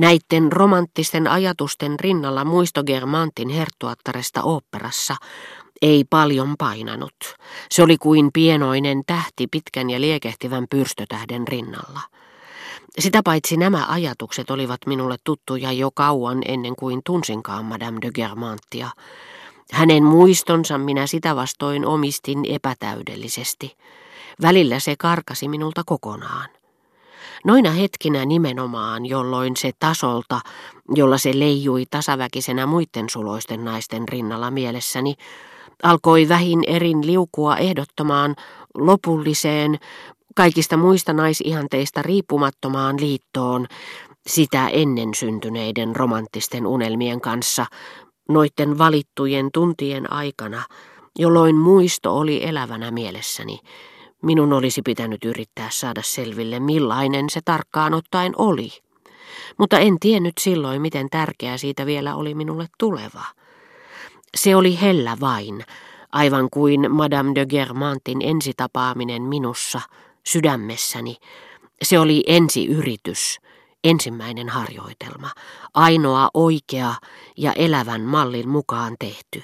Näitten romanttisten ajatusten rinnalla muisto Germantin herttuattaresta oopperassa ei paljon painanut. Se oli kuin pienoinen tähti pitkän ja liekehtivän pyrstötähden rinnalla. Sitä paitsi nämä ajatukset olivat minulle tuttuja jo kauan ennen kuin tunsinkaan Madame de Germantia. Hänen muistonsa minä sitä vastoin omistin epätäydellisesti. Välillä se karkasi minulta kokonaan. Noina hetkinä nimenomaan, jolloin se tasolta, jolla se leijui tasaväkisenä muiden suloisten naisten rinnalla mielessäni, alkoi vähin erin liukua ehdottomaan, lopulliseen, kaikista muista naisihanteista riippumattomaan liittoon, sitä ennen syntyneiden romanttisten unelmien kanssa, noitten valittujen tuntien aikana, jolloin muisto oli elävänä mielessäni, Minun olisi pitänyt yrittää saada selville, millainen se tarkkaan ottaen oli. Mutta en tiennyt silloin, miten tärkeää siitä vielä oli minulle tuleva. Se oli hellä vain, aivan kuin Madame de Germantin ensitapaaminen minussa, sydämessäni. Se oli ensi yritys, ensimmäinen harjoitelma, ainoa oikea ja elävän mallin mukaan tehty.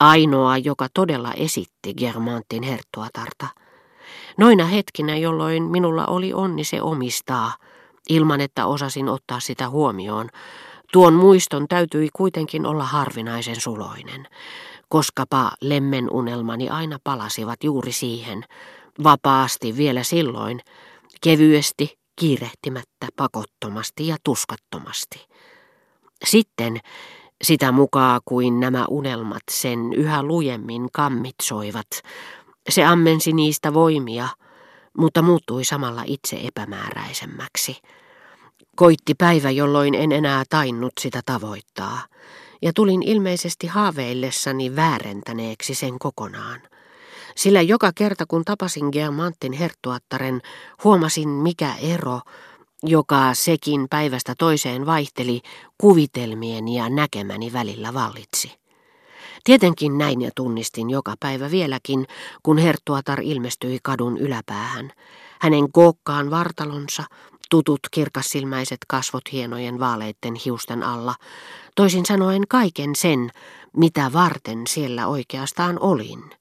Ainoa, joka todella esitti Germantin herttuatarta. Noina hetkinä, jolloin minulla oli onni se omistaa, ilman että osasin ottaa sitä huomioon, tuon muiston täytyi kuitenkin olla harvinaisen suloinen, koskapa lemmen unelmani aina palasivat juuri siihen, vapaasti vielä silloin, kevyesti, kiirehtimättä, pakottomasti ja tuskattomasti. Sitten, sitä mukaa kuin nämä unelmat sen yhä lujemmin kammitsoivat, se ammensi niistä voimia, mutta muuttui samalla itse epämääräisemmäksi. Koitti päivä, jolloin en enää tainnut sitä tavoittaa, ja tulin ilmeisesti haaveillessani väärentäneeksi sen kokonaan. Sillä joka kerta kun tapasin Geamantin herttuattaren, huomasin mikä ero, joka sekin päivästä toiseen vaihteli, kuvitelmien ja näkemäni välillä vallitsi. Tietenkin näin ja tunnistin joka päivä vieläkin, kun Herttuatar ilmestyi kadun yläpäähän. Hänen kookkaan vartalonsa, tutut kirkassilmäiset kasvot hienojen vaaleitten hiusten alla, toisin sanoen kaiken sen, mitä varten siellä oikeastaan olin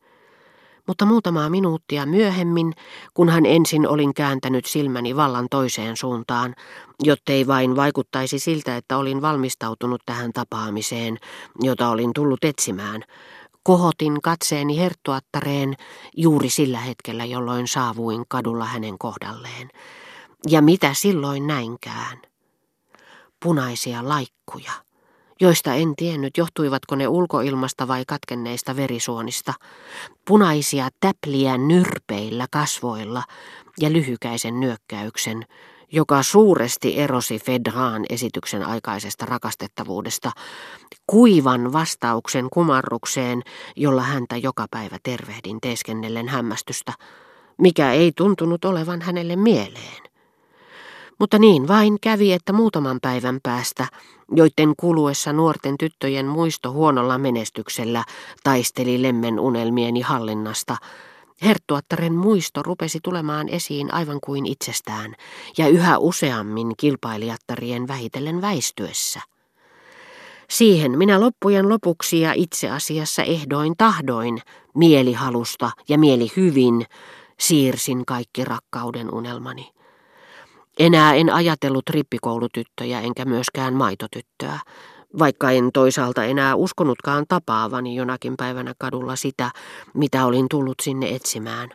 mutta muutamaa minuuttia myöhemmin, kun hän ensin olin kääntänyt silmäni vallan toiseen suuntaan, jottei vain vaikuttaisi siltä, että olin valmistautunut tähän tapaamiseen, jota olin tullut etsimään, kohotin katseeni herttuattareen juuri sillä hetkellä, jolloin saavuin kadulla hänen kohdalleen. Ja mitä silloin näinkään? Punaisia laikkuja joista en tiennyt, johtuivatko ne ulkoilmasta vai katkenneista verisuonista, punaisia täpliä nyrpeillä kasvoilla ja lyhykäisen nyökkäyksen, joka suuresti erosi Fedraan esityksen aikaisesta rakastettavuudesta, kuivan vastauksen kumarrukseen, jolla häntä joka päivä tervehdin teeskennellen hämmästystä, mikä ei tuntunut olevan hänelle mieleen. Mutta niin vain kävi, että muutaman päivän päästä, joiden kuluessa nuorten tyttöjen muisto huonolla menestyksellä taisteli lemmen unelmieni hallinnasta, Herttuattaren muisto rupesi tulemaan esiin aivan kuin itsestään, ja yhä useammin kilpailijattarien vähitellen väistyessä. Siihen minä loppujen lopuksi ja itse asiassa ehdoin tahdoin, mielihalusta ja mielihyvin, siirsin kaikki rakkauden unelmani. Enää en ajatellut rippikoulutyttöjä enkä myöskään maitotyttöä, vaikka en toisaalta enää uskonutkaan tapaavani jonakin päivänä kadulla sitä, mitä olin tullut sinne etsimään.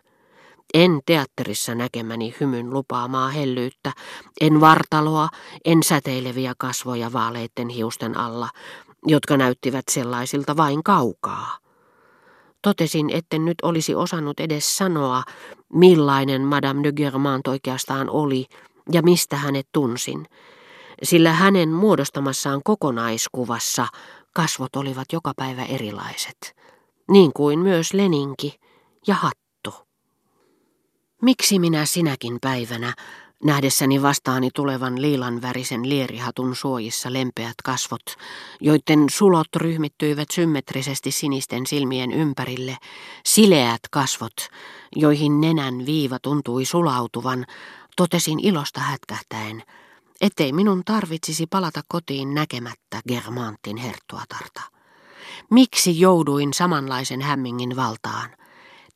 En teatterissa näkemäni hymyn lupaamaa hellyyttä, en vartaloa, en säteileviä kasvoja vaaleitten hiusten alla, jotka näyttivät sellaisilta vain kaukaa. Totesin, etten nyt olisi osannut edes sanoa, millainen Madame de Germant oikeastaan oli, ja mistä hänet tunsin, sillä hänen muodostamassaan kokonaiskuvassa kasvot olivat joka päivä erilaiset, niin kuin myös leninki ja hattu. Miksi minä sinäkin päivänä, nähdessäni vastaani tulevan liilanvärisen lierihatun suojissa lempeät kasvot, joiden sulot ryhmittyivät symmetrisesti sinisten silmien ympärille, sileät kasvot, joihin nenän viiva tuntui sulautuvan, Totesin ilosta hätkähtäen, ettei minun tarvitsisi palata kotiin näkemättä Germantin herttuatarta. Miksi jouduin samanlaisen hämmingin valtaan?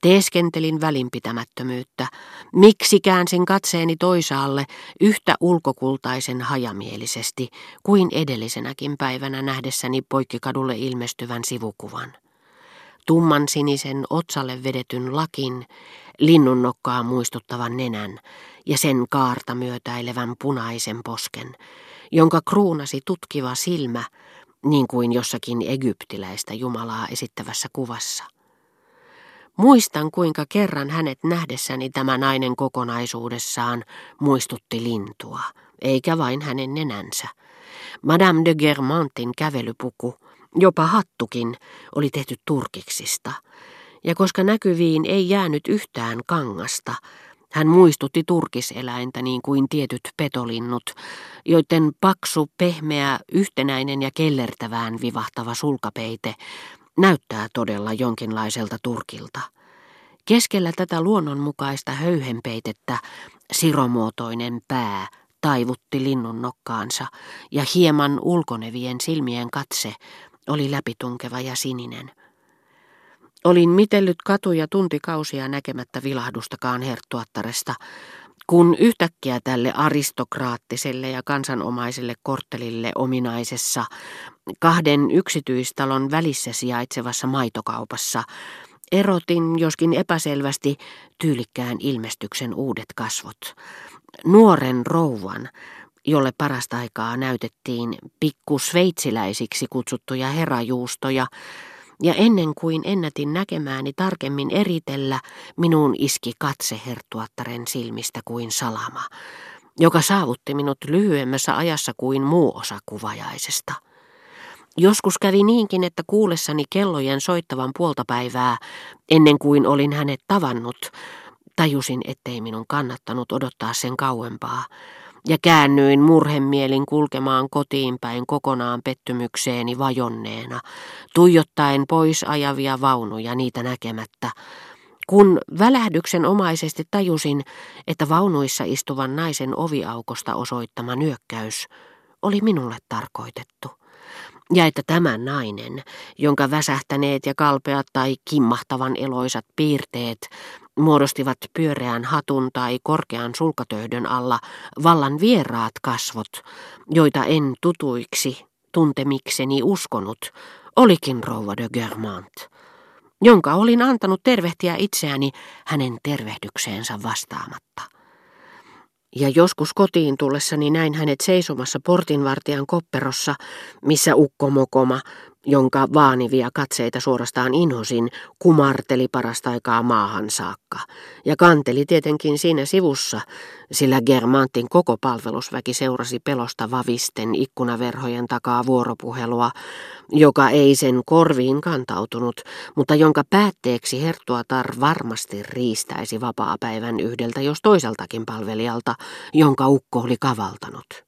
Teeskentelin välinpitämättömyyttä. Miksi käänsin katseeni toisaalle yhtä ulkokultaisen hajamielisesti kuin edellisenäkin päivänä nähdessäni poikkikadulle ilmestyvän sivukuvan? Tumman sinisen otsalle vedetyn lakin, linnunnokkaa muistuttavan nenän ja sen kaarta myötäilevän punaisen posken, jonka kruunasi tutkiva silmä, niin kuin jossakin egyptiläistä jumalaa esittävässä kuvassa. Muistan, kuinka kerran hänet nähdessäni tämä nainen kokonaisuudessaan muistutti lintua, eikä vain hänen nenänsä. Madame de Germantin kävelypuku, jopa hattukin, oli tehty turkiksista, ja koska näkyviin ei jäänyt yhtään kangasta, hän muistutti turkiseläintä niin kuin tietyt petolinnut, joiden paksu, pehmeä, yhtenäinen ja kellertävään vivahtava sulkapeite näyttää todella jonkinlaiselta turkilta. Keskellä tätä luonnonmukaista höyhenpeitettä siromuotoinen pää taivutti linnun nokkaansa ja hieman ulkonevien silmien katse oli läpitunkeva ja sininen. Olin mitellyt katuja tuntikausia näkemättä vilahdustakaan herttuattaresta, kun yhtäkkiä tälle aristokraattiselle ja kansanomaiselle korttelille ominaisessa kahden yksityistalon välissä sijaitsevassa maitokaupassa erotin joskin epäselvästi tyylikkään ilmestyksen uudet kasvot. Nuoren rouvan, jolle parasta aikaa näytettiin pikku sveitsiläisiksi kutsuttuja herajuustoja, ja ennen kuin ennätin näkemääni tarkemmin eritellä, minuun iski katse herttuattaren silmistä kuin salama, joka saavutti minut lyhyemmässä ajassa kuin muu osa kuvajaisesta. Joskus kävi niinkin, että kuullessani kellojen soittavan puoltapäivää, ennen kuin olin hänet tavannut, tajusin, ettei minun kannattanut odottaa sen kauempaa, ja käännyin murhemielin kulkemaan kotiin päin kokonaan pettymykseeni vajonneena, tuijottaen pois ajavia vaunuja niitä näkemättä, kun välähdyksen omaisesti tajusin, että vaunuissa istuvan naisen oviaukosta osoittama nyökkäys oli minulle tarkoitettu ja että tämä nainen, jonka väsähtäneet ja kalpeat tai kimmahtavan eloisat piirteet muodostivat pyöreän hatun tai korkean sulkatöhdön alla vallan vieraat kasvot, joita en tutuiksi tuntemikseni uskonut, olikin rouva de Germant, jonka olin antanut tervehtiä itseäni hänen tervehdykseensä vastaamatta. Ja joskus kotiin tullessani näin hänet seisomassa portinvartijan kopperossa, missä ukko Mokoma, jonka vaanivia katseita suorastaan inhosin, kumarteli parasta aikaa maahan saakka. Ja kanteli tietenkin siinä sivussa, sillä Germantin koko palvelusväki seurasi pelosta vavisten ikkunaverhojen takaa vuoropuhelua, joka ei sen korviin kantautunut, mutta jonka päätteeksi Herttuatar varmasti riistäisi vapaapäivän yhdeltä jos toiseltakin palvelijalta, jonka ukko oli kavaltanut.